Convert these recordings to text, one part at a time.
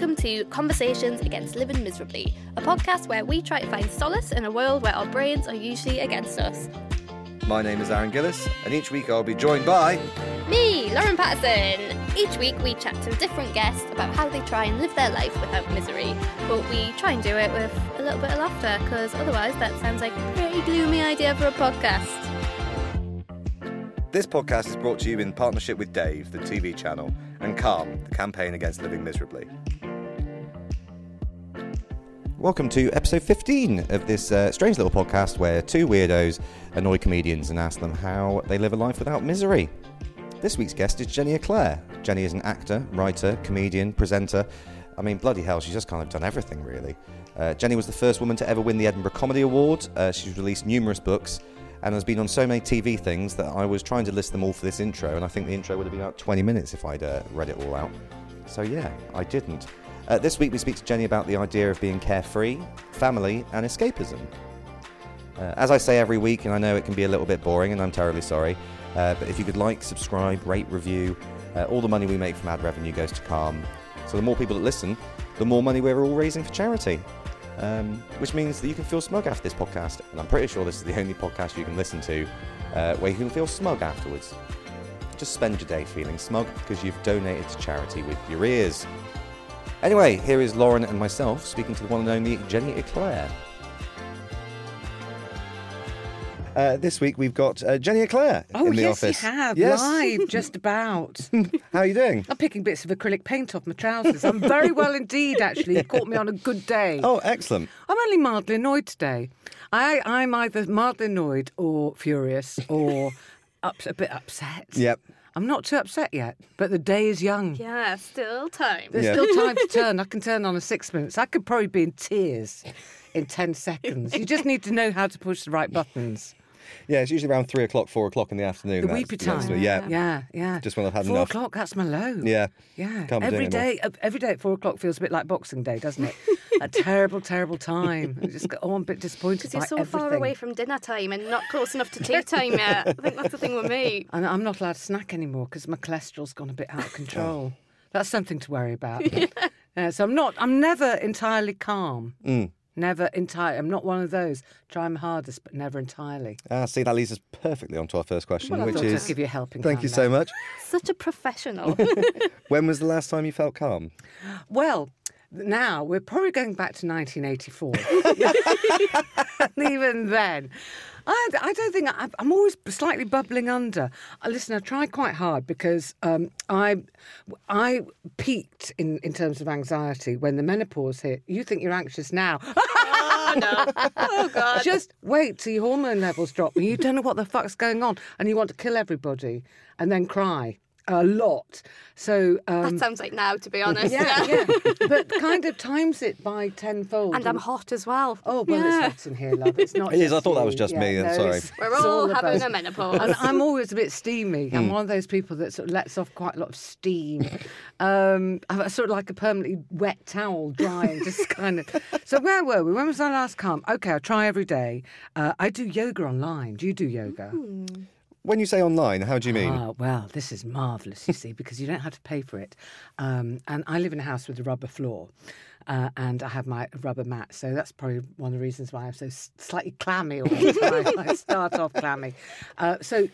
welcome to Conversations Against Living Miserably, a podcast where we try to find solace in a world where our brains are usually against us. My name is Aaron Gillies, and each week I'll be joined by. Me, Lauren Pattison. Each week we chat to different guests about how they try and live their life without misery, but we try and do it with a little bit of laughter, because otherwise that sounds like a pretty gloomy idea for a podcast. This podcast is brought to you in partnership with Dave, the TV channel, and CALM, the campaign against living miserably. Welcome to episode 15 of this uh, strange little podcast where two weirdos annoy comedians and ask them how they live a life without misery. This week's guest is Jenny Eclair. Jenny is an actor, writer, comedian, presenter. I mean, bloody hell, she's just kind of done everything, really. Uh, Jenny was the first woman to ever win the Edinburgh Comedy Award. Uh, she's released numerous books and has been on so many TV things that I was trying to list them all for this intro, and I think the intro would have been about 20 minutes if I'd uh, read it all out. So, yeah, I didn't. Uh, this week we speak to Jenny about the idea of being carefree, family, and escapism. Uh, as I say every week, and I know it can be a little bit boring, and I'm terribly sorry, uh, but if you could like, subscribe, rate, review, uh, all the money we make from ad revenue goes to CALM. So the more people that listen, the more money we're all raising for charity. Um, which means that you can feel smug after this podcast, and I'm pretty sure this is the only podcast you can listen to uh, where you can feel smug afterwards. Just spend your day feeling smug because you've donated to charity with your ears. Anyway, here is Lauren and myself speaking to the one and only Jenny Eclair. Uh, this week we've got uh, Jenny Eclair Oh, in the yes, office. you have. Yes. Live, just about. How are you doing? I'm picking bits of acrylic paint off my trousers. I'm very well indeed, actually. You caught me on a good day. Oh, excellent. I'm only mildly annoyed today. I, I'm either mildly annoyed or furious or ups, a bit upset. Yep. I'm not too upset yet, but the day is young. Yeah, still time. There's Yeah. still time to turn. I can turn on in six minutes. I could probably be in tears in 10 seconds. You just need to know how to push the right buttons. Yeah, it's usually around three o'clock, four o'clock in the afternoon. The weepy time. the- yeah. Yeah, yeah. Just when I've had Four enough. o'clock, that's my low. Yeah. Yeah. Can't be every doing anymore. day, uh, every day at four o'clock feels a bit like Boxing Day, doesn't it? a terrible, terrible time. I just get, oh, I'm a bit disappointed Because you're so everything. far away from dinner time and not close enough to tea time yet. I think that's the thing with me. And I'm not allowed to snack anymore because my cholesterol's gone a bit out of control. That's something to worry about. Uh, so I'm not. I'm never entirely calm. Mm. Never entirely. I'm not one of those. Try my hardest, but never entirely. Ah, see, that leads us perfectly onto our first question, Well, I which thought I'd is give you a helping Thank you hand so much. Such a professional. When was the last time you felt calm? Well, now we're probably going back to 1984. and even then, I, I don't think I, I'm always slightly bubbling under. Uh, listen, I try quite hard because um, I I peaked in, in terms of anxiety when the menopause hit. You think you're anxious now. Oh no! Oh god! Just wait till your hormone levels drop and you don't know what the fuck's going on and you want to kill everybody and then cry a lot. So um, that sounds like now, to be honest. yeah, yeah, but kind of times it by tenfold. And I'm hot as well. Oh well, Yeah. it's hot in here, love. It's not. It is, I thought that was just me, I'm sorry. We're it's all having us. a menopause. And I'm always a bit steamy. I'm one of those people that sort of lets off quite a lot of steam. Um, I'm sort of like a permanently wet towel drying, just kind of. So where were we? When was our last come? Okay, I try every day. Uh, I do yoga online. Do you do yoga? When you say online, how do you mean? Ah, well, this is marvellous, you see, because you don't have to pay for it. Um, and I live in a house with a rubber floor. Uh, and I have my rubber mat, so that's probably one of the reasons why I'm so slightly clammy time. I start off clammy. Uh, so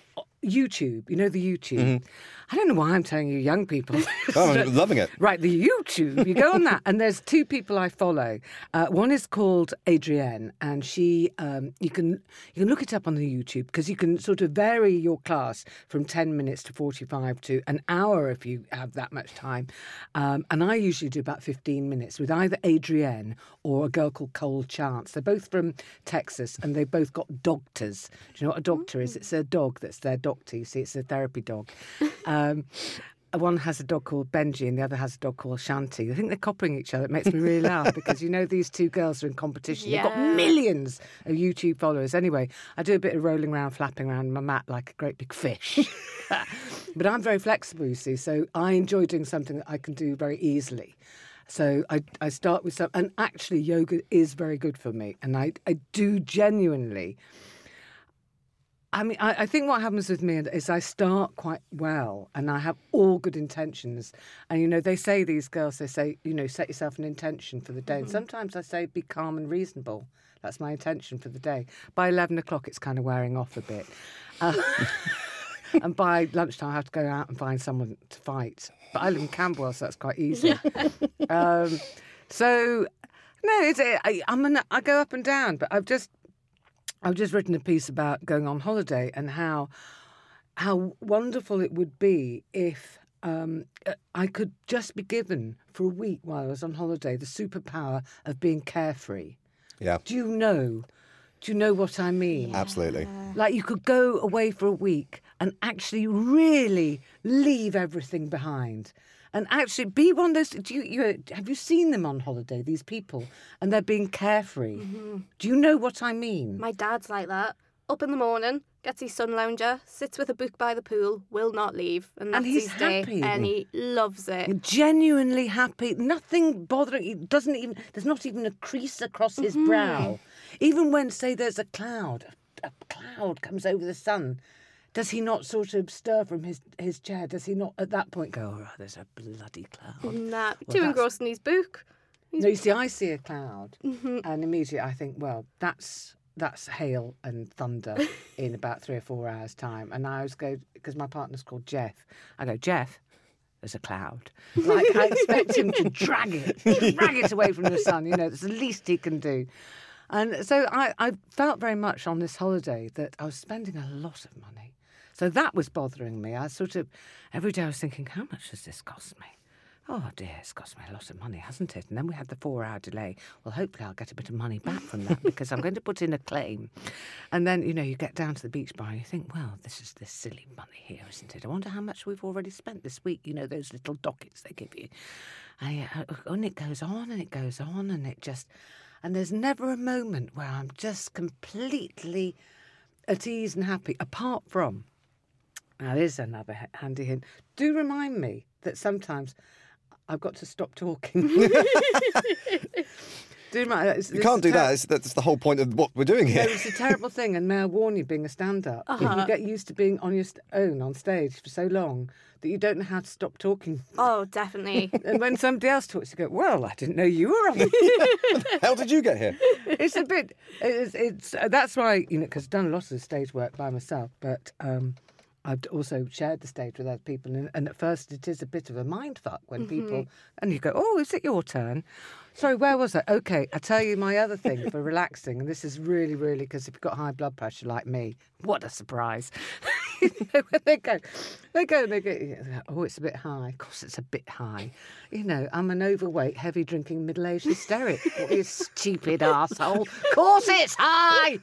YouTube, you know the YouTube. I don't know why I'm telling you, young people. Oh, I'm loving it. Right, the YouTube. You go on that, and there's two people I follow. Uh, one is called Adriene, and she um, you can you can look it up on the YouTube because you can sort of vary your class from ten minutes to forty five to an hour if you have that much time. Um, and I usually do about fifteen minutes with either Adriene or a girl called Cole Chance. They're both from Texas, and they've both got doctors. Do you know what a doctor is? It's a dog that's their doctor. To you see, it's a therapy dog. Um, one has a dog called Benji and the other has a dog called Shanti. I think they're copying each other. It makes me really laugh because you know these two girls are in competition. They've got millions of YouTube followers. Anyway, I do a bit of rolling around, flapping around my mat like a great big fish. but I'm very flexible, you see, so I enjoy doing something that I can do very easily. So I, I start with some, and actually, yoga is very good for me. And I, I do genuinely I mean, I, I think what happens with me is I start quite well and I have all good intentions. And, you know, they say, these girls, they say, you know, set yourself an intention for the day. And sometimes I say, be calm and reasonable. That's my intention for the day. By 11 o'clock, it's kind of wearing off a bit. Uh, and by lunchtime, I have to go out and find someone to fight. But I live in Camberwell, so that's quite easy. um, so, no, it's, I, I'm an, I go up and down, but I've just I've just written a piece about going on holiday and how how wonderful it would be if um, uh, I could just be given for a week while I was on holiday the superpower of being carefree. Yeah, Do you know? Do you know what I mean? absolutely. Like you could go away for a week and actually really leave everything behind. And actually be one of those. Do you, you have you seen them on holiday? These people, and they're being carefree. Mm-hmm. Do you know what I mean? My dad's like that. Up in the morning, gets his sun lounger, sits with a book by the pool, will not leave, and that's And he's his day, happy. and he loves it. genuinely happy. Nothing bothering. He doesn't even. There's not even a crease across his mm-hmm. brow. Even when, say, there's a cloud, a cloud comes over the sun. Does he not sort of stir from his, his chair? Does he not at that point go, oh, there's a bloody cloud? Mm, nah, too engrossed in his book. No, you see, I see a cloud, mm-hmm. and immediately I think, well, that's that's hail and thunder in about three or four hours' time. And I always go because my partner's called Jeff. I go, Jeff, there's a cloud. Like I expect him to drag it, drag it away from the sun. You know, that's the least he can do. And so I, I felt very much on this holiday that I was spending a lot of money. So that was bothering me. I sort of every day I was thinking, how much does this cost me? Oh dear, it's cost me a lot of money, hasn't it? And then we had the four hour delay. Well, hopefully I'll get a bit of money back from that because I'm going to put in a claim. And then, you know, you get down to the beach bar and you think, well, this is this silly money here, isn't it? I wonder how much we've already spent this week. You know, those little dockets they give you. And, oh, oh, and it goes on and it goes on and it just. And there's never a moment where I'm just completely at ease and happy, apart from now, there's another handy hint. Do remind me that sometimes I've got to stop talking. do remind, it's, You can't do that. It's, that's the whole point of what we're doing No, here. it's a terrible thing, and may I warn you, being a stand-up, if you get used to being on your own on stage for so long that you don't know how to stop talking. Oh, definitely. And when somebody else talks, you go, "Well, I didn't know you were on." How did you get here? it's a bit. It's, it's uh, that's why you know because I've done a lot of the stage work by myself, but um, I've also shared the stage with other people, and, and at first it is a bit of a mind fuck when people and you go, "Oh, is it your turn?" Sorry, where was I? Okay, I tell you my other thing for relaxing, and this is really, really because if you've got high blood pressure like me, what a surprise! you know, when they go, they go, and they go. Oh, it's a bit high. Of course, it's a bit high. You know, I'm an overweight, heavy drinking, middle aged hysteric. What, you stupid asshole! Of course, it's high.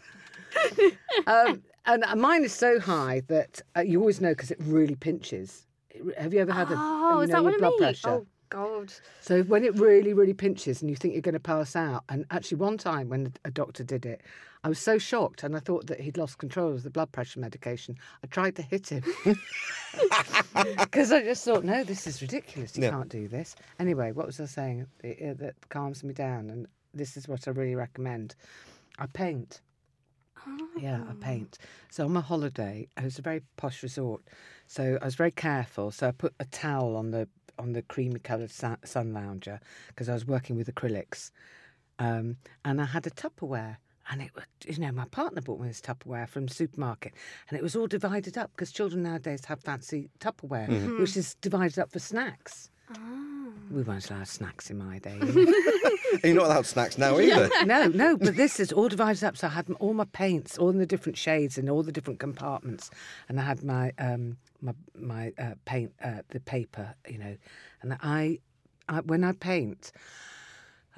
um, and mine is so high that uh, you always know because it really pinches. It- Have you ever had a Oh, you is know, that your what I blood mean? pressure? Oh God. So when it really, really pinches and you think you're going to pass out, and actually one time when a doctor did it, I was so shocked and I thought that he'd lost control of the blood pressure medication. I tried to hit him because I just thought, no, this is ridiculous. You Yeah. can't do this. Anyway, what was I saying It- it- that calms me down? And this is what I really recommend. I paint. Yeah, I paint. So on my holiday, it was a very posh resort. So I was very careful. So I put a towel on the on the creamy coloured sun, lounger because I was working with acrylics, um, and I had a Tupperware. And it was, you know, my partner bought me this Tupperware from the supermarket, and it was all divided up because children nowadays have fancy Tupperware, which is divided up for snacks. We weren't allowed snacks in my day. you know. And you're not allowed snacks now either. no, no, but this is all divided up. So I had all my paints, all in the different shades and all the different compartments, and I had my um, my my uh, paint, uh, the paper, you know, and I, I when I paint,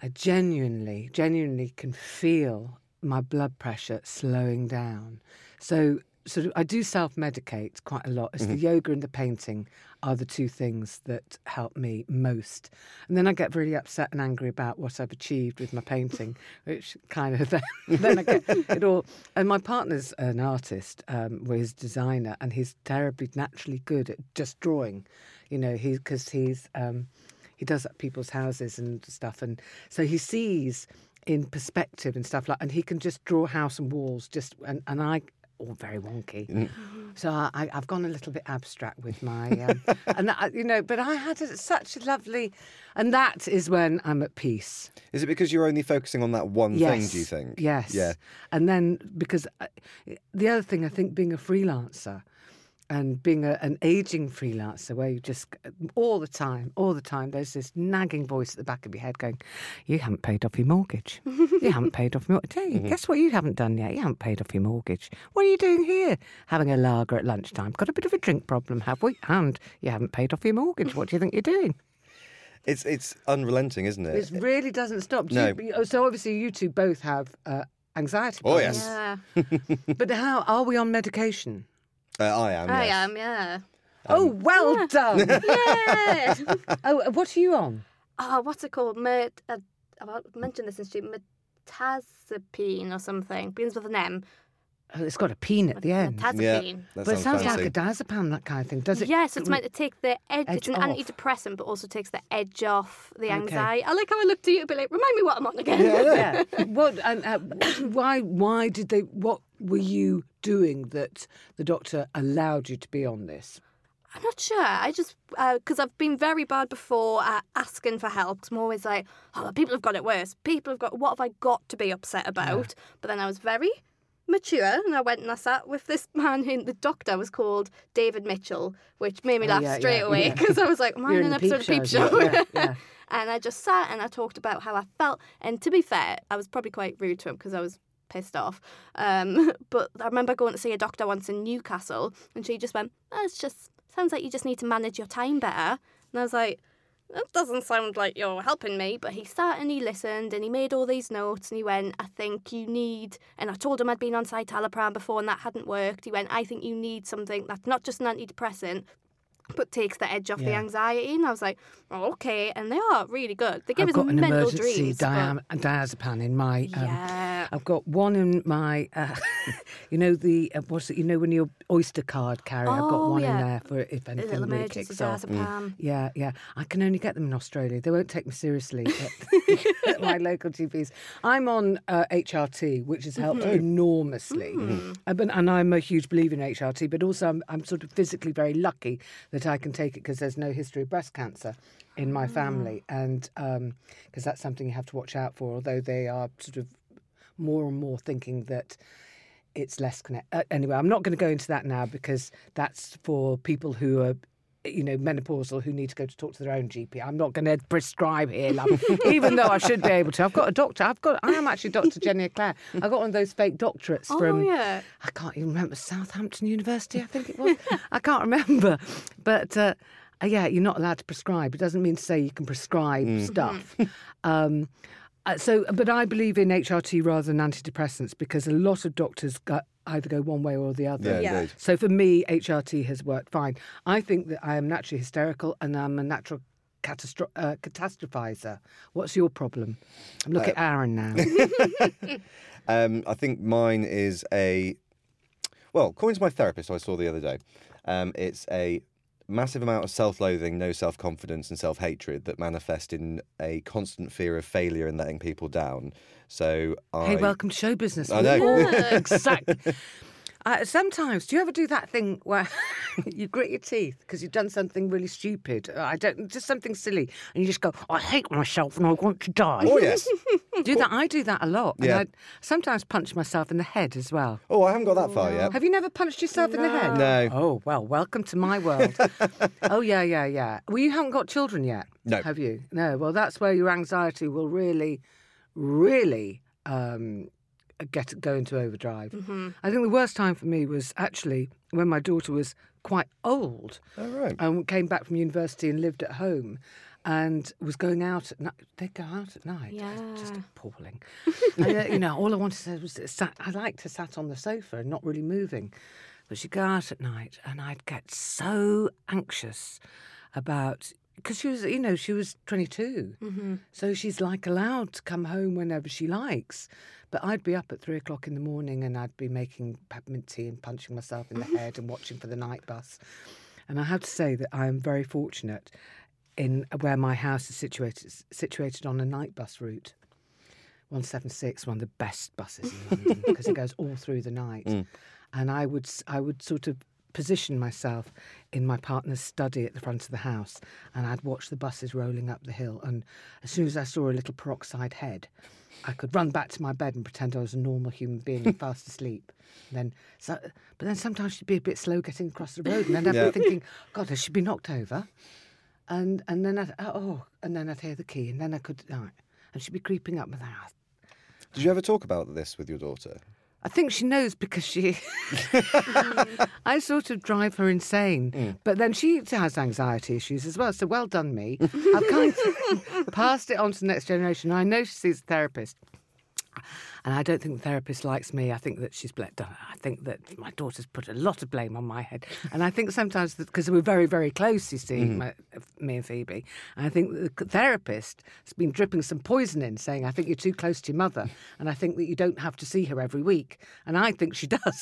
I genuinely, genuinely can feel my blood pressure slowing down. So. Sort of, I do self-medicate quite a lot. It's the yoga and the painting are the two things that help me most. And then I get really upset and angry about what I've achieved with my painting, which kind of then, then I get it all. And my partner's an artist, um, well, he's a designer, and he's terribly naturally good at just drawing. You know, he because he's um, he does up people's houses and stuff, and so he sees in perspective and stuff like, and he can just draw house and walls. Just and and I. All very wonky, so I, I've gone a little bit abstract with my, um, and that, you know. But I had a, such a lovely, and that is when I'm at peace. Is it because you're only focusing on that one thing, do you think? Yes. Yeah. And then because I, the other thing I think being a freelancer and being a, an aging freelancer where you just all the time, all the time, there's this nagging voice at the back of your head going, "You haven't paid off your mortgage. you haven't paid off your mortgage. Hey, Mm-hmm. guess what? You haven't done yet. You haven't paid off your mortgage. What are you doing here? Having a lager at lunchtime. Got a bit of a drink problem, have we? And you haven't paid off your mortgage. What do you think you're doing?" It's it's unrelenting, isn't it? It really doesn't stop. Do No. you- so obviously you two both have uh, anxiety. Oh, yes. Yeah. But how are we on medication? Uh, I am. I yes. am. Yeah. oh, well done. Yeah. oh, uh, what are you on? oh, what's it called? Met. Uh, I mentioned this in student metazapine or something. Begins with an M. Oh, it's got a peen at the end. Yeah, that but it sounds fancy. like a diazepam, that kind of thing. Does it? Yes, it's meant to take the edge. Edge it's an off. antidepressant, but also takes the edge off the Okay. anxiety. I like how I looked at you a bit like, remind me what I'm on again. Yeah. what? And uh, why? Why did they? What were you doing that the doctor allowed you to be on this? I'm not sure. I just uh, because I've been very bad before at asking for help. 'cause I'm always like, oh, people have got it worse. People have got. What have I got to be upset about? But then I was very mature, and I went and I sat with this man who the doctor was called David Mitchell, which made me Oh, laugh yeah, straight yeah, away yeah. because I was like, am I in an episode of Peep Show, yeah, yeah. and I just sat and I talked about how I felt. And to be fair, I was probably quite rude to him because I was pissed off. Um, but I remember going to see a doctor once in Newcastle, and she just went, oh, "It's just sounds like you just need to manage your time better." And I was like. That doesn't sound like you're helping me, but he sat and he listened and he made all these notes and he went, I think you need, and I told him I'd been on citalopram before and that hadn't worked. He went, I think you need something that's not just an antidepressant, but takes the edge off the anxiety. And I was like, oh, okay. And they are really good. They give I've us got an mental emergency dreams. but- diazepam in my. Um, Yeah. I've got one in my. Uh, you know the uh, what's it? You know when your Oyster card carrier. Oh, I've got one yeah. in there for if anything really emergency kicks off. diazepam. Yeah, yeah. I can only get them in Australia. They won't take me seriously at, my local GPs. I'm on uh, HRT, which has helped Mm-hmm. enormously. Mm. But, and I'm a huge believer in HRT, but also I'm, I'm sort of physically very lucky that I can take it because there's no history of breast cancer in my family. And because that's something you have to watch out for, although they are sort of more and more thinking that it's less connect. Uh, anyway, I'm not going to go into that now because that's for people who are. You know, menopausal who need to go to talk to their own GP. I'm not going to prescribe here, love. even though I should be able to. I've got a doctor. I've got. I am actually Dr. Jenny Eclair. I got one of those fake doctorates Oh, from. yeah. I can't even remember Southampton University. I think it was. I can't remember, but uh, uh, yeah, you're not allowed to prescribe. It doesn't mean to say you can prescribe stuff. Um, uh, so, but I believe in HRT rather than antidepressants because a lot of doctors go, either go one way or the other. Yeah, Yeah. So for me, HRT has worked fine. I think that I am naturally hysterical and I'm a natural catastro- uh, catastrophizer. What's your problem? Look at Aaron now. Um, I think mine is a well, according to my therapist, who I saw the other day, um, it's a massive amount of self-loathing, no self-confidence, and self-hatred that manifest in a constant fear of failure and letting people down. So I hey, welcome to show business. I know. Yeah, exactly. Uh, sometimes, do you ever do that thing where you grit your teeth because you've done something really stupid? Uh, I don't, just something silly, and you just go, "I hate myself and I want to die." Oh yes. do that. I do that a lot. Yeah. And I sometimes punch myself in the head as well. Oh, I haven't got that far yet. Have you never punched yourself in the head? No. Oh well, welcome to my world. oh yeah, yeah, yeah. Well, you haven't got children yet, No. have you? No. Well, that's where your anxiety will really, really um, get go into overdrive. I think the worst time for me was actually when my daughter was quite old Oh right. and came back from university and lived at home. And was going out at night. They'd go out at night. It's just appalling. and, uh, you know, all I wanted to say was, that sat, I liked to sat on the sofa and not really moving. But she'd go out at night, and I'd get so anxious about because she was, you know, she was 22, mm-hmm. so she's like allowed to come home whenever she likes. But I'd be up at three o'clock in the morning, and I'd be making peppermint tea and punching myself in the mm-hmm. head and watching for the night bus. And I have to say that I am very fortunate in uh, where my house is situated situated on a night bus route. 176, one of the best buses in London because it goes all through the night. Mm. And I would I would sort of position myself in my partner's study at the front of the house and I'd watch the buses rolling up the hill and as soon as I saw a little peroxide head I could run back to my bed and pretend I was a normal human being and fast asleep. And then so but then sometimes she'd be a bit slow getting across the road and then I'd Yeah. be thinking god has she been knocked over? And and then I'd oh, oh and then I'd hear the key and then I could right. and she'd be creeping up with that. Ah. Did you ever talk about this with your daughter? I think she knows because she. Mm. I sort of drive her insane. Mm. But then she has anxiety issues as well. So well done, me. I've kind of passed it on to the next generation. I know she sees a therapist. And I don't think the therapist likes me. I think that she's done. I think that my daughter's put a lot of blame on my head. And I think sometimes because we're very, very close, you see, mm-hmm. my, me and Phoebe. And I think the therapist has been dripping some poison in, saying, "I think you're too close to your mother, and I think that you don't have to see her every week." And I think she does.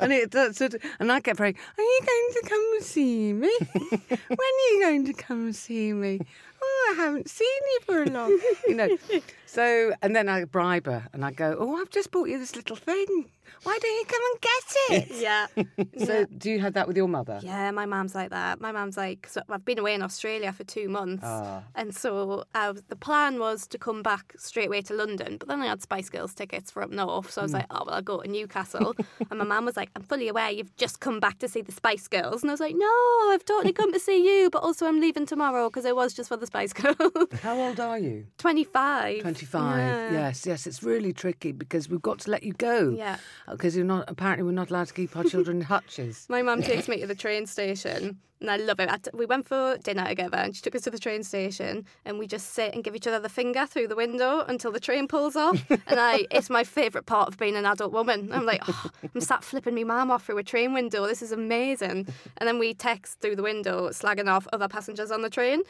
and it does. Sort of, and I get very, "Are you going to come and see me? when are you going to come and see me? Oh, I haven't seen you for a long, you know." So, and then I bribe her and I go, Oh, I've just bought you this little thing. Why don't you come and get it? Yeah. So, do you have that with your mother? Yeah, my mum's like that. My mum's like, so I've been away in Australia for two months, Ah. and so I was, the plan was to come back straight away to London. But then I had Spice Girls tickets for up north, so I was like, oh well, I'll go to Newcastle. and my mum was like, I'm fully aware you've just come back to see the Spice Girls, and I was like, no, I've totally come to see you, but also I'm leaving tomorrow because it was just for the Spice Girls. How old are you? Twenty five. 25. Yeah. Yes, yes. It's really tricky because we've got to let you go. Yeah. Uh, because you're not, apparently, we're not allowed to keep our children in hutches. My mum takes me to the train station, and I love it. I t- we went for dinner together, and she took us to the train station, and we just sit and give each other the finger through the window until the train pulls off. and I, it's my favourite part of being an adult woman. I'm like, oh, I'm sat flipping my mum off through a train window. This is amazing. And then we text through the window, slagging off other passengers on the train.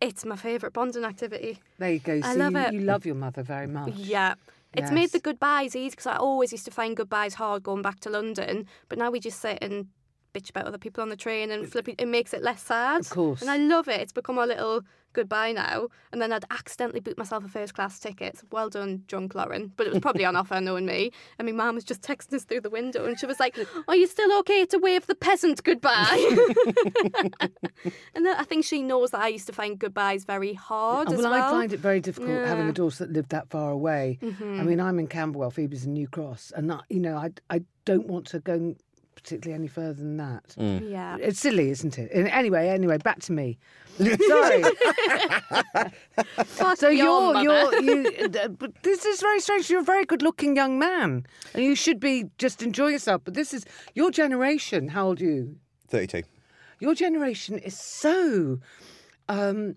It's my favourite bonding activity. There you go. I See, love you, it. you love your mother very much. Yeah. It's made the goodbyes easy because I always used to find goodbyes hard going back to London, but now we just sit and bitch about other people on the train and flipping. It makes it less sad. Of course. And I love it. It's become our little goodbye now. And then I'd accidentally book myself a first class ticket. Well done, drunk Lauren. But it was probably on offer, knowing me. And my mum was just texting us through the window, and she was like, "Are you still okay to wave the peasant goodbye?" and then I think she knows that I used to find goodbyes very hard Oh, as well, well. I find it very difficult having Yeah. Mm-hmm. a daughter that lived that far away. I mean, I'm in Camberwell, Phoebe's in New Cross, and that, you know, I I don't want to go particularly any further than that. Mm. Yeah. It's silly, isn't it? Anyway, anyway, back to me. Sorry. Fuck so your you're mother. you're you. uh, But this is very strange. You're a very good-looking young man, and you should be just enjoy yourself. But this is your generation. How old are you? 32. Your generation is so um,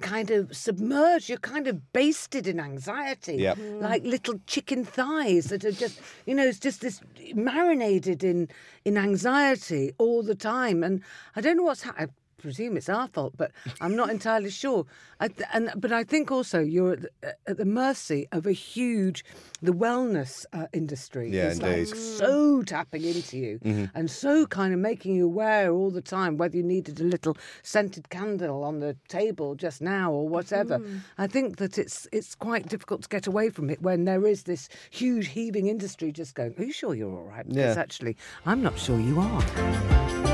kind of submerged. You're kind of basted in anxiety, Yep. Hmm. like little chicken thighs that are just, you know, it's just this marinated in in anxiety all the time. And I don't know what's happening. I presume it's our fault, but I'm not entirely sure. I th- and but I think also you're at the, at the mercy of a huge, the wellness uh, industry. Yeah, is like indeed. so tapping into you and so kind of making you aware all the time whether you needed a little scented candle on the table just now or whatever. I think that it's it's quite difficult to get away from it when there is this huge heaving industry just going. Are you sure you're all right? Because Yeah. actually, I'm not sure you are.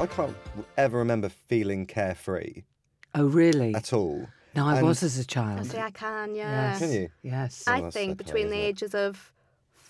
I can't ever remember feeling carefree Oh, really? at all. No, I And- was as a child. See, I can, yeah. Yes. Can you? Yes. Oh, I think okay, between the ages of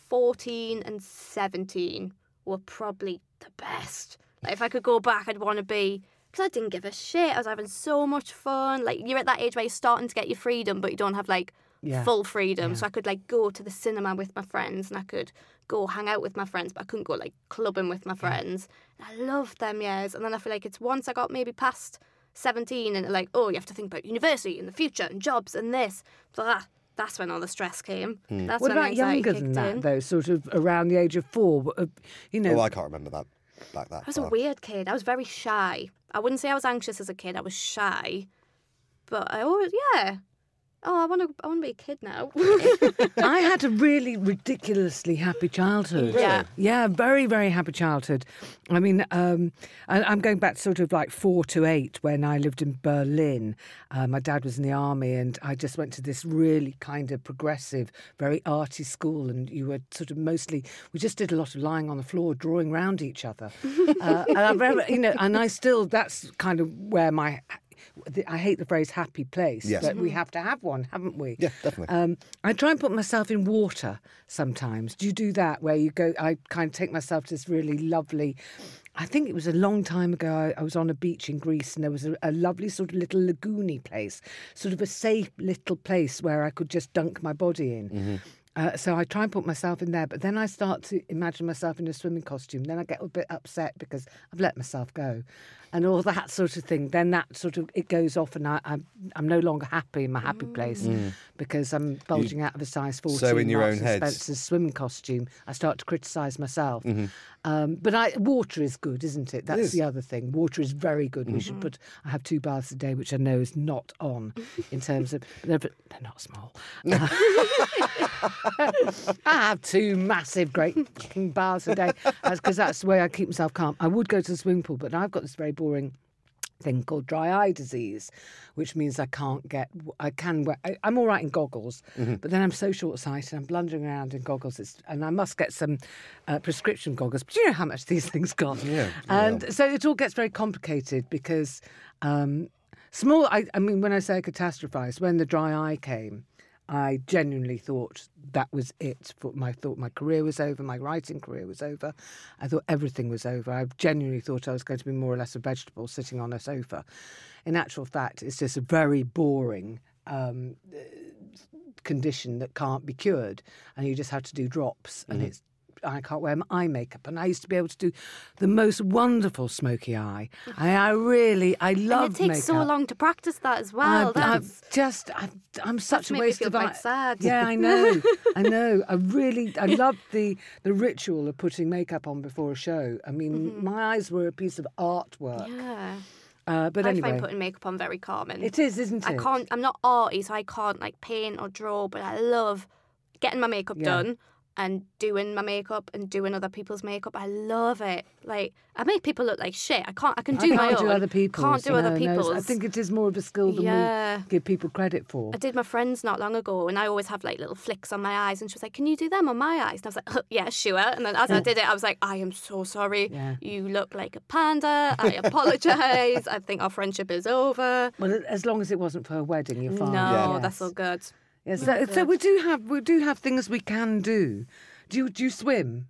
14 and 17 were probably the best. Like, if I could go back, I'd want to be. Because I didn't give a shit. I was having so much fun. Like, you're at that age where you're starting to get your freedom, but you don't have, like, Yeah. full freedom. So I could, like, go to the cinema with my friends and I could go hang out with my friends, but I couldn't go, like, clubbing with my friends. And I loved them years. And then I feel like it's once I got maybe past 17 and, like, oh, you have to think about university and the future and jobs and this. So that, that's when all the stress came. That's What when the about anxiety younger than that, in. though? Sort of around the age of four? uh, You know, Oh, I can't remember that back that I was a weird kid. I was very shy. I wouldn't say I was anxious as a kid. I was shy, but I always, yeah, Oh, I want to. I want to be a kid now. I had a really ridiculously happy childhood. Yeah. Yeah, very, very happy childhood. I mean, um, I, I'm going back sort of like four to eight when I lived in Berlin. Uh, my dad was in the army, and I just went to this really kind of progressive, very arty school. And you were sort of mostly, we just did a lot of lying on the floor, drawing round each other. uh, and I remember, you know, and I still, that's kind of where my. I hate the phrase happy place, Yes. but we have to have one, haven't we? Yeah, definitely. Um, I try and put myself in water sometimes. Do you do that where you go? I kind of take myself to this really lovely. I think it was a long time ago. I, I was on a beach in Greece and there was a, a lovely sort of little lagoony place, sort of a safe little place where I could just dunk my body in. Uh, so I try and put myself in there, but then I start to imagine myself in a swimming costume. Then I get a bit upset because I've let myself go, and all that sort of thing. Then that sort of it goes off, and I, I'm I'm no longer happy in my happy place because I'm bulging out of a size fourteen. So in your Marks own and heads. Spencer's swimming costume. I start to criticise myself. Mm-hmm. Um, but I, water is good, isn't it? That's is. the other thing. Water is very good. We Mm-hmm. should put. I have two baths a day, which I know is not on in terms of. They're, they're not small. I have two massive, great baths a day because that's the way I keep myself calm. I would go to the swimming pool, but I've got this very boring thing called dry eye disease, which means I can't get. I can wear. I, I'm all right in goggles, but then I'm so short sighted. I'm blundering around in goggles, it's, and I must get some uh, prescription goggles. But you know how much these things cost. Yeah, and so it all gets very complicated because. Um, Small, I, I mean, when I say catastrophized, when the dry eye came, I genuinely thought that was it. For my thought my career was over, my writing career was over. I thought everything was over. I genuinely thought I was going to be more or less a vegetable sitting on a sofa. In actual fact, it's just a very boring um, condition that can't be cured, and you just have to do drops, and it's. I can't wear my eye makeup, and I used to be able to do the most wonderful smoky eye. I, I really, I love and it takes so long to practice that as well. I'm, That's I'm just, I'm, I'm such a waste of quite eye- sad. Yeah, I know, I know. I really, I love the the ritual of putting makeup on before a show. I mean, my eyes were a piece of artwork. Mm-hmm. yeah. Uh, but I anyway, find putting makeup on very calming. it is, isn't it? I can't. I'm not arty, so I can't like paint or draw. But I love getting my makeup Yeah. done and doing my makeup and doing other people's makeup. I love it. Like I make people look like shit. I can't. I can do I my can't own. do other people's. Can't do no, other no, people's. I think it is more of a skill than Yeah. we give people credit for. I did my friends not long ago, and I always have like little flicks on my eyes. And she was like, "Can you do them on my eyes?" And I was like, "Yeah, sure." And then as I did it, I was like, "I am so sorry. Yeah. You look like a panda. I apologize. I think our friendship is over." Well, as long as it wasn't for a wedding, you're fine. No, Yes. that's all good. Yes, so, so we do have we do have things we can do. Do you do you swim?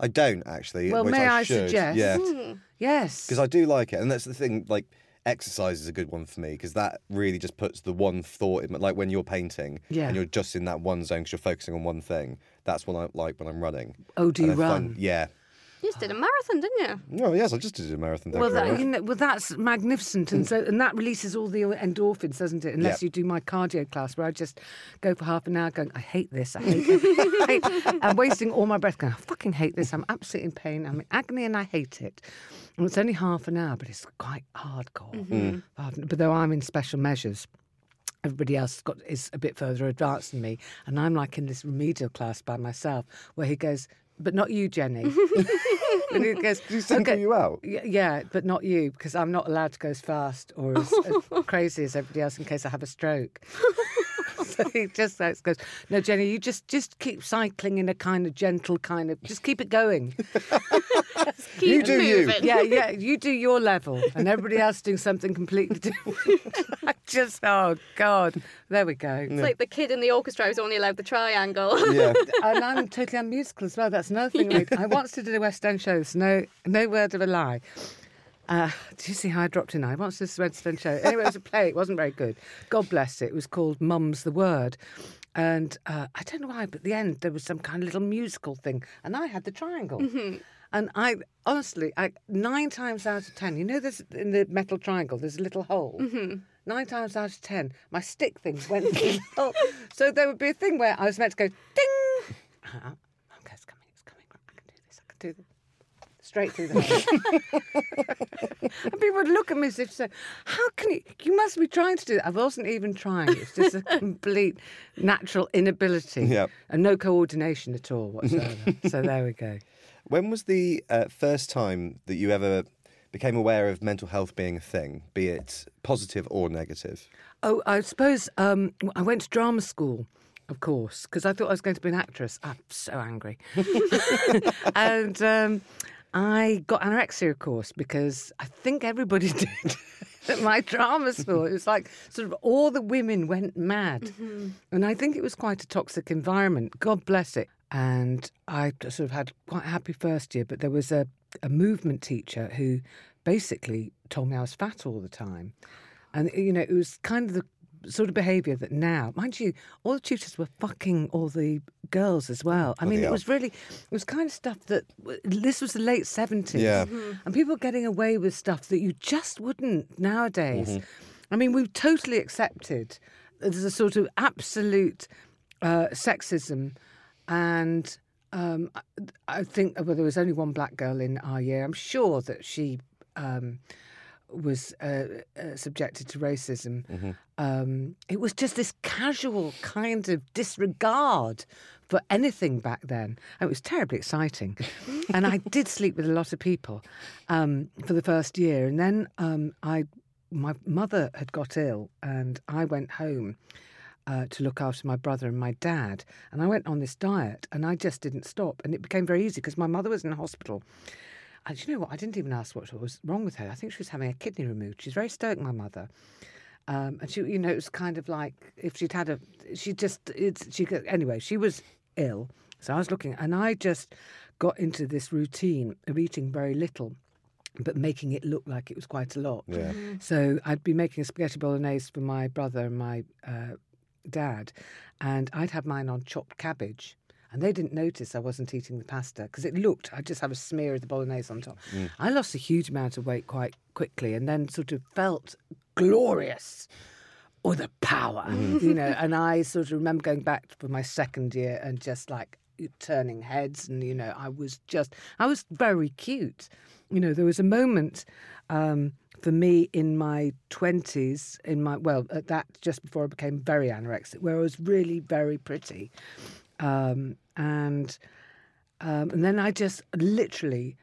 I don't actually. Well, which may I, I should. suggest? Yeah, hmm. Yes. because I do like it, and that's the thing. Like exercise is a good one for me because that really just puts the one thought in. Like when you're painting, Yeah. and you're just in that one zone because you're focusing on one thing. That's what I like when I'm running. Oh, do And you I find- run? yeah. You just did a marathon, didn't you? Oh yes, I just did a marathon. Well, that, you know, well, that's magnificent, and so and that releases all the endorphins, doesn't it? Unless Yeah. you do my cardio class, where I just go for half an hour, going, "I hate this, I hate it, I hate-" I'm wasting all my breath, going, "I fucking hate this. I'm absolutely in pain. I'm in agony, and I hate it." And it's only half an hour, but it's quite hardcore. Mm-hmm. Mm. Half- But though I'm in special measures. Everybody else got is a bit further advanced than me, and I'm like in this remedial class by myself, where he goes, "But not you, Jenny." goes, he single you out? Yeah, but not you, because I'm not allowed to go as fast or as, as crazy as everybody else in case I have a stroke. so he just like goes, "No, Jenny, you just just keep cycling in a kind of gentle kind of, just keep it going. Keep You do you. yeah, yeah, you do your level, and everybody else doing something completely different. I just, oh God, there we go. It's like the kid in the orchestra who's only allowed the triangle. Yeah. and I'm totally unmusical as well. That's another thing. I, I once did a West End show. So no, no word of a lie. Uh, do you see how I dropped in? I once a West show. Anyway, it was a play. It wasn't very good. God bless it. It was called Mum's the Word. And uh, I don't know why, but at the end there was some kind of little musical thing, and I had the triangle. And I honestly, I, nine times out of ten, you know, there's in the metal triangle, there's a little hole. Nine times out of ten, my stick thing went through the hole. So there would be a thing where I was meant to go ding. Uh, okay, it's coming, it's coming. I can do this. I can do this. Straight through the head. and people would look at me as if to say, How can you? You must be trying to do that. I wasn't even trying. It's just a complete natural inability Yep. and no coordination at all whatsoever. so there we go. When was the uh, first time that you ever became aware of mental health being a thing, be it positive or negative? Oh, I suppose um, I went to drama school, of course, because I thought I was going to be an actress. I'm so angry. and um, I got anorexia, of course, because I think everybody did at my drama school. It was like sort of all the women went mad. Mm-hmm. And I think it was quite a toxic environment. God bless it. And I sort of had quite a happy first year, but there was a, a movement teacher who basically told me I was fat all the time. And, you know, it was kind of the sort of behaviour that now, mind you, all the tutors were fucking all the girls as well. I mean, Bloody it was really, it was kind of stuff that, this was the late 70s. Yeah. And people were getting away with stuff that you just wouldn't nowadays. I mean, we've totally accepted there's a sort of absolute uh, sexism and um, I, I think well, there was only one black girl in our year. I'm sure that she um, was uh, uh, subjected to racism. Um, it was just this casual kind of disregard for anything back then. It was terribly exciting. and I did sleep with a lot of people um, for the first year. And then um, I, my mother had got ill, and I went home uh, to look after my brother and my dad. And I went on this diet and I just didn't stop. And it became very easy because my mother was in hospital. And you know what? I didn't even ask what was wrong with her. I think she was having a kidney removed. She's very stoic, my mother. Um, and she, you know, it was kind of like if she'd had a, she just, it's, she, could- anyway, she was ill. So I was looking, and I just got into this routine of eating very little, but making it look like it was quite a lot. Yeah. So I'd be making a spaghetti bolognese for my brother and my uh, dad, and I'd have mine on chopped cabbage. And they didn't notice I wasn't eating the pasta because it looked, I'd just have a smear of the bolognese on top. I lost a huge amount of weight quite quickly and then sort of felt glorious or the power, you know. And I sort of remember going back for my second year and just like turning heads, and you know, I was just, I was very cute. You know, there was a moment um, for me in my twenties, in my well, at that just before I became very anorexic, where I was really very pretty, um, and um, and then I just literally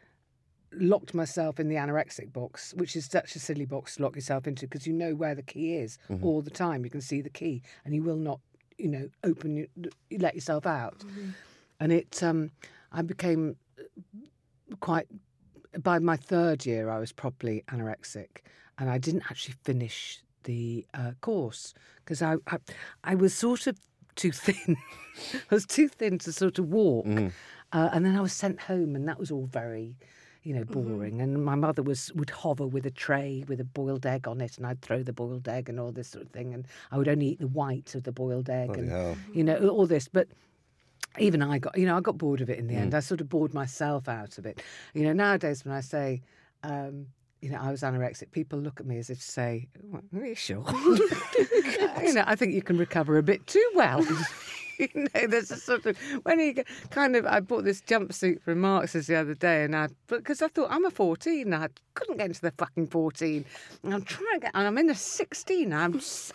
locked myself in the anorexic box, which is such a silly box to lock yourself into because you know where the key is all the time. You can see the key, and you will not, you know, open you let yourself out. And it, um, I became quite. By my third year, I was properly anorexic, and I didn't actually finish the uh, course because I, I, I was sort of too thin. I was too thin to sort of walk, uh, and then I was sent home, and that was all very, you know, boring. And my mother was would hover with a tray with a boiled egg on it, and I'd throw the boiled egg and all this sort of thing, and I would only eat the white of the boiled egg, Bloody and hell. you know, all this, but even I got, you know, I got bored of it in the end. I sort of bored myself out of it. You know, nowadays when I say, um, you know, I was anorexic, people look at me as if to say, "Well, "Are you sure?" Oh, you know, I think you can recover a bit too well. you know, there's a sort of when you get- kind of. I bought this jumpsuit from Marks's the other day, and I because I thought I'm a 14, and I couldn't get into the fucking 14. And I'm trying to get, and I'm in a 16. I'm, s-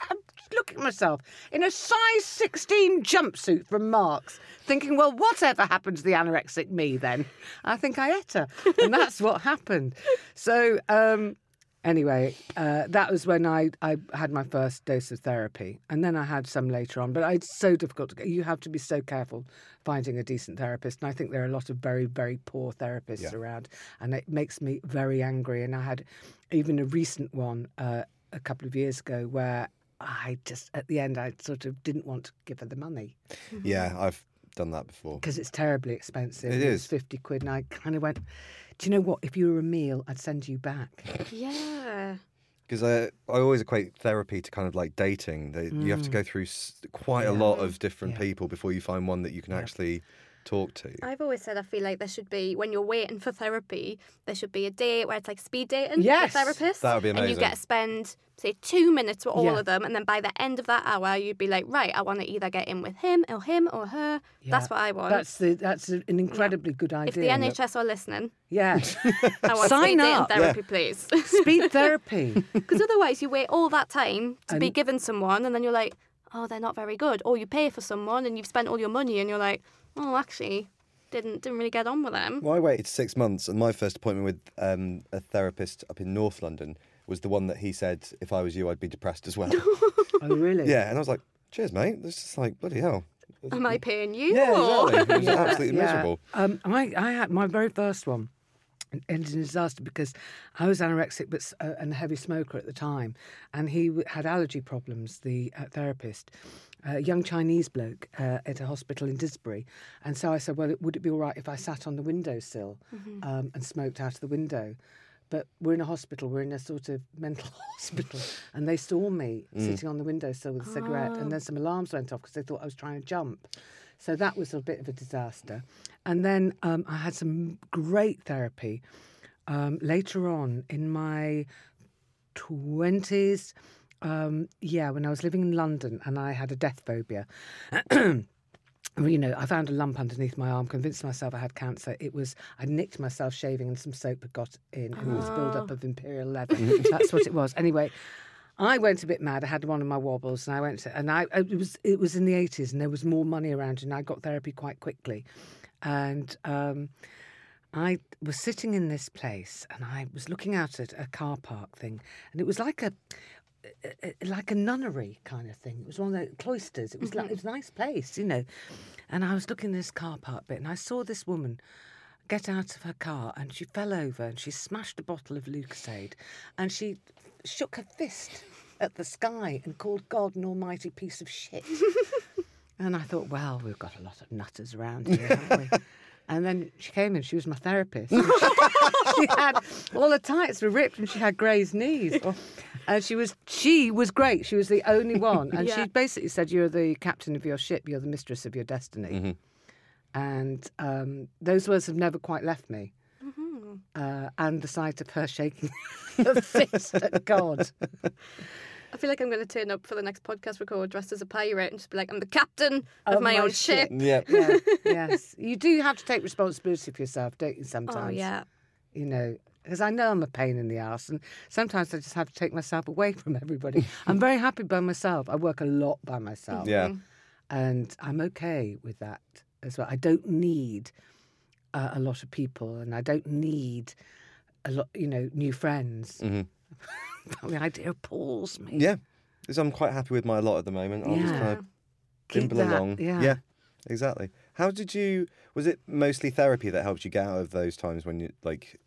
I'm looking at myself in a size 16 jumpsuit from Marks, thinking, well, whatever happened to the anorexic me then? I think I ate her, and that's what happened. So. um Anyway, uh, that was when I, I had my first dose of therapy, and then I had some later on. But it's so difficult to get. You have to be so careful finding a decent therapist, and I think there are a lot of very, very poor therapists around, and it makes me very angry. And I had even a recent one uh, a couple of years ago where I just at the end I sort of didn't want to give her the money Yeah, I've done that before. because it's terribly expensive. It It was fifty quid, and I kind of went. Do you know what? If you were a meal, I'd send you back. Yeah. Because I, I always equate therapy to kind of like dating. That You have to go through s- quite a lot of different Mm. Yeah. people before you find one that you can actually talk to. I've always said I feel like there should be when you're waiting for therapy, there should be a day where it's like speed dating Yes. with therapists. That would be amazing. And you get to spend say two minutes with all Yeah. of them, and then by the end of that hour, you'd be like, right, I want to either get in with him or him or her. That's what I want. That's the that's an incredibly good idea. if the NHS are listening, yeah, I want Sign speed dating up. therapy, please. speed therapy. Because otherwise, you wait all that time to be given someone, and then you're like, oh, they're not very good. Or you pay for someone, and you've spent all your money, and you're like, oh, actually, didn't didn't really get on with them. Well, I waited six months, and my first appointment with um, a therapist up in North London was the one that he said, if I was you, I'd be depressed as well. oh really? yeah, and I was like, cheers, mate. It's just like, bloody hell. Am I paying you? Yeah, or- exactly. It was absolutely miserable. Um, I, I had my very first one ended in disaster because I was anorexic but uh, and a heavy smoker at the time, and he w- had allergy problems. The uh, therapist, a young Chinese bloke uh, at a hospital in Didsbury, and so I said, "Well, would it be all right if I sat on the windowsill um, and smoked out of the window?" But we're in a hospital, we're in a sort of mental hospital, and they saw me sitting on the windowsill with a cigarette, and then some alarms went off because they thought I was trying to jump. So that was a bit of a disaster. And then um, I had some great therapy um, later on in my 20s. Um, yeah, when I was living in London and I had a death phobia. You know, I found a lump underneath my arm, convinced myself I had cancer. It was, I nicked myself shaving and some soap had got in and it was build-up of imperial leather. That's what it was. Anyway, I went a bit mad. I had one of my wobbles and I went to, and I, it was, it was in the 80s and there was more money around and I got therapy quite quickly. And, um, I was sitting in this place and I was looking out at a car park thing, and it was like a, like a nunnery kind of thing. It was one of the cloisters. It was like it was a nice place, you know. And I was looking at this car park bit, and I saw this woman get out of her car, and she fell over and she smashed a bottle of Lucozade, and she shook her fist at the sky and called God an almighty piece of shit. And I thought, well, we've got a lot of nutters around here, haven't we? And then she came in, she was my therapist. She, had all her tights were ripped and she had grazed knees. And she was she was great. She was the only one. And Yeah. she basically said, You're the captain of your ship, you're the mistress of your destiny. And um, those words have never quite left me. Uh, and the sight of her shaking her fist at God. I feel like I'm going to turn up for the next podcast record dressed as a pirate and just be like, I'm the captain of, Of my, my own ship. ship. Yeah. Yeah, yes. You do have to take responsibility for yourself, don't you, sometimes? Oh, yeah. you know, because I know I'm a pain in the ass, and sometimes I just have to take myself away from everybody. I'm very happy by myself. I work a lot by myself, Yeah. and I'm okay with that as well. I don't need uh, a lot of people, and I don't need a lot, you know, new friends. the idea appalls me. Mm-hmm. Yeah. Because I'm quite happy with my lot at the moment. I'll just Yeah. kind of dimble along. yeah. exactly. How did you? Was it mostly therapy that helped you get out of those times when you like,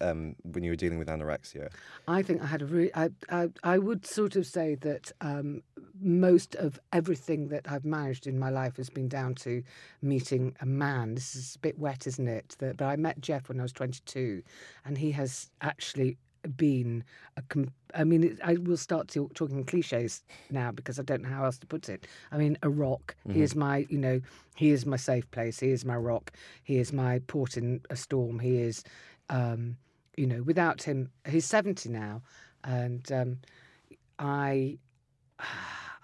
um, when you were dealing with anorexia? I think I had a really. I, I I would sort of say that um, most of everything that I've managed in my life has been down to meeting a man. This is a bit wet, isn't it? That, but I met Geoff when I was 22, and he has actually been a. Com- I mean, it, I will start to, talking cliches now because I don't know how else to put it. I mean, a rock. He is my, you know, he is my safe place. He is my rock. He is my port in a storm. He is. Um, you know, without him, he's 70 now, and um, I,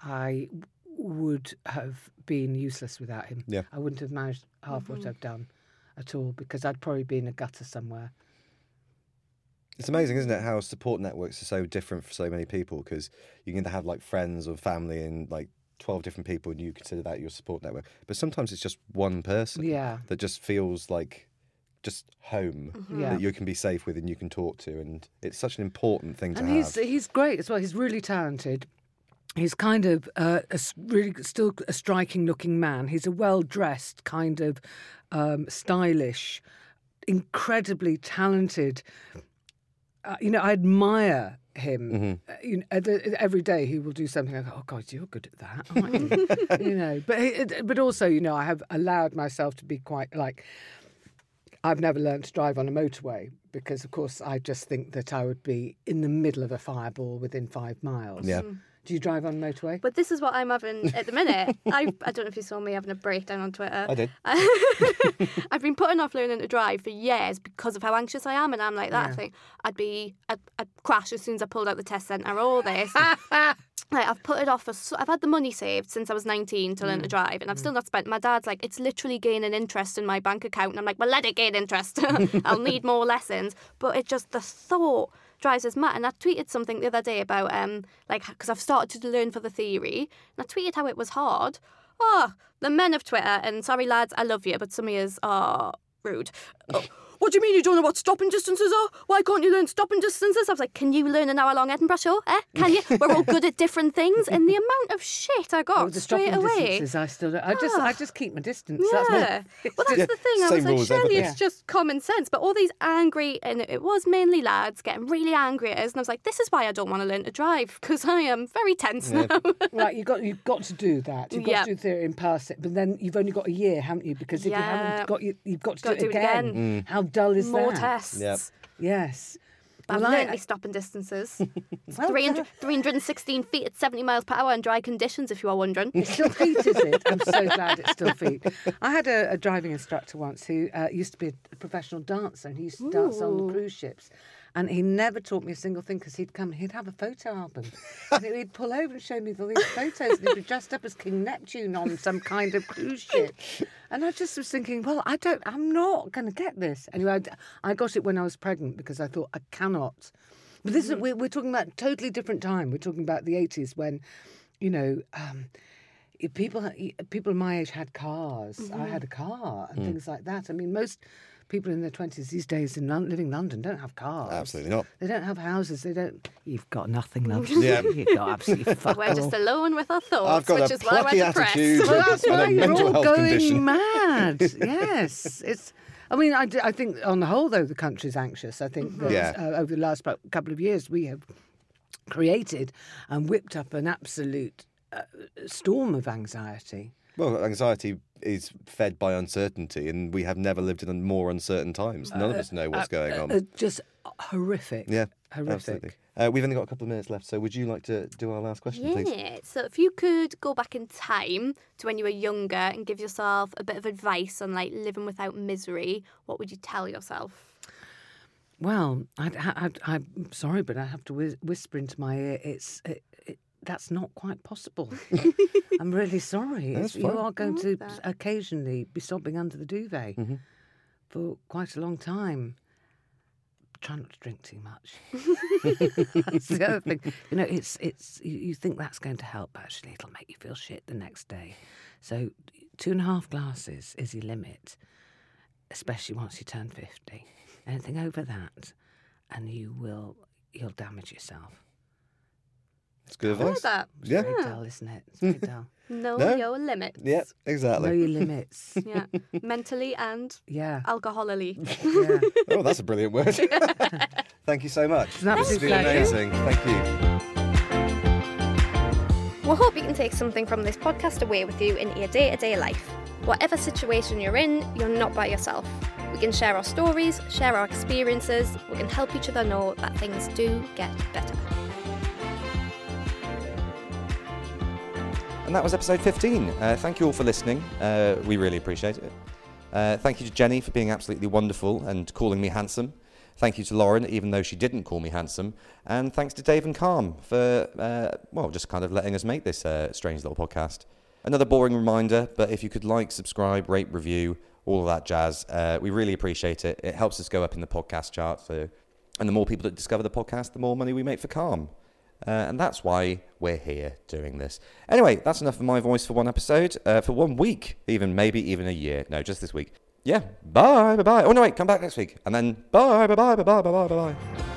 I would have been useless without him. Yeah. I wouldn't have managed half what I've done at all because I'd probably be in a gutter somewhere. It's amazing, isn't it, how support networks are so different for so many people because you can have like friends or family and like 12 different people and you consider that your support network. But sometimes it's just one person Yeah. that just feels like just home Yeah. that you can be safe with and you can talk to. And it's such an important thing to and have. he's he's great as well. He's really talented. He's kind of uh, a s- really still a striking looking man. He's a well dressed, kind of um, stylish, incredibly talented. Uh, you know, I admire him. Uh, you know, at- at- every day he will do something. I go, "Oh God, you're good at that, aren't you?" you know, but he- but also, you know, I have allowed myself to be quite like. I've never learned to drive on a motorway because, of course, I just think that I would be in the middle of a fireball within five miles. Yeah. Do Do you drive on motorway? But this is what I'm having at the minute. I, I don't know if you saw me having a breakdown on Twitter. I did. I've been putting off learning to drive for years because of how anxious I am, and I'm like that. I think I'd be, I'd, I'd crash as soon as I pulled out the test centre. Or all this, like I've put it off for. So, I've had the money saved since I was 19 to Mm. learn to drive, and I've still not spent. My dad's like, it's literally gaining interest in my bank account, and I'm like, well, let it gain interest. I'll need more lessons, but it just the thought drives us mad. And I tweeted something the other day about um like because I've started to learn for the theory, and I tweeted how it was hard. Oh, the men of Twitter, and sorry lads, I love you, but some of yous are rude. Oh, what do you mean you don't know what stopping distances are? Why can't you learn stopping distances? I was like, can you learn an hour long Edinburgh show? Eh? Can you? We're all good at different things. And the amount of shit I got Oh, the straight stopping away. distances, I still don't. I just, I Ah. just keep my distance. That's Yeah. Well, that's Yeah, the thing. I same was like, surely everything. it's just common sense. But all these angry, and it was mainly lads getting really angry at us. And I was like, this is why I don't want to learn to drive because I am very tense now. right, you got you've got to do that. You've got Yeah. to do theory and pass it, but then you've only got a year, haven't you? Because if you haven't got, you, you've got to Got do, it again. How dull is More that? tests. Yep. Yes. I've Well, learned I- my stopping distances. It's Well, 300, 316 feet at 70 miles per hour in dry conditions, if you are wondering. It's still feet, is it? I'm so glad it's still feet. I had a, a driving instructor once who uh, used to be a professional dancer and he used to dance on the cruise ships. And he never taught me a single thing because he'd come, he'd have a photo album. and he'd pull over and show me all these photos. And he'd be dressed up as King Neptune on some kind of cruise ship. And I just was thinking, well, I don't, I'm not going to get this. Anyway, I got it when I was pregnant because I thought I cannot. But this is, mm-hmm. we're, we're talking about a totally different time. We're talking about the 80s when, you know, um, people people my age had cars. I mm-hmm. had a car and mm. things like that. I mean, most people in their twenties these days in Lon- living in London don't have cars. Absolutely not. They don't have houses. They don't. You've got nothing, love. Yeah. You've got absolutely fuck We're just alone with our I've thoughts, got which a is why plucky we're depressed. attitude. Well, that's why you're all going condition. mad. yes, it's. I mean, I, I think on the whole, though, the country's anxious. I think that Yeah. uh, over the last couple of years, we have created and whipped up an absolute uh, storm of anxiety. Well, anxiety is fed by uncertainty, and we have never lived in more uncertain times. None of us know what's going on. Uh, just horrific. yeah, horrific. absolutely. Uh, we've only got a couple of minutes left, so would you like to do our last question, please? Yeah. So if you could go back in time to when you were younger and give yourself a bit of advice on like living without misery, what would you tell yourself? Well, I'd, I'd, I'm sorry, but I have to whisper into my ear. It's it, it, that's not quite possible. I'm really sorry. You are going to that. occasionally be sobbing under the duvet mm-hmm. for quite a long time. Try not to drink too much. that's the other thing. You know, it's it's you, you think that's going to help. but Actually, it'll make you feel shit the next day. So, two and a half glasses is your limit, especially once you turn fifty. Anything over that, and you will you'll damage yourself. It's good I like that. Yeah. Very dull, isn't it? It's very dull. Know No. your limits. Yeah, know exactly. your limits. Yeah. Mentally and Yeah. alcoholily. yeah. Oh, that's a brilliant word. Thank you so much. an This has absolute been pleasure. amazing. Thank you. We hope you can take something from this podcast away with you in your day to day life. Whatever situation you're in, you're not by yourself. We can share our stories, share our experiences, we can help each other know that things do get better. And that was episode 15. Uh, thank you all for listening. Uh, we really appreciate it. Uh, thank you to Jenny for being absolutely wonderful and calling me handsome. Thank you to Lauren, even though she didn't call me handsome. And thanks to Dave and CALM for, uh, well, just kind of letting us make this uh, strange little podcast. Another boring reminder, but if you could like, subscribe, rate, review, all of that jazz, uh, we really appreciate it. It helps us go up in the podcast chart. So, and the more people that discover the podcast, the more money we make for CALM. Uh, and that's why we're here doing this. Anyway, that's enough of my voice for one episode, uh, for one week, even maybe even a year. No, just this week. Yeah, bye, bye, bye. Oh no, wait, come back next week, and then bye, bye, bye, bye, bye, bye, bye, bye.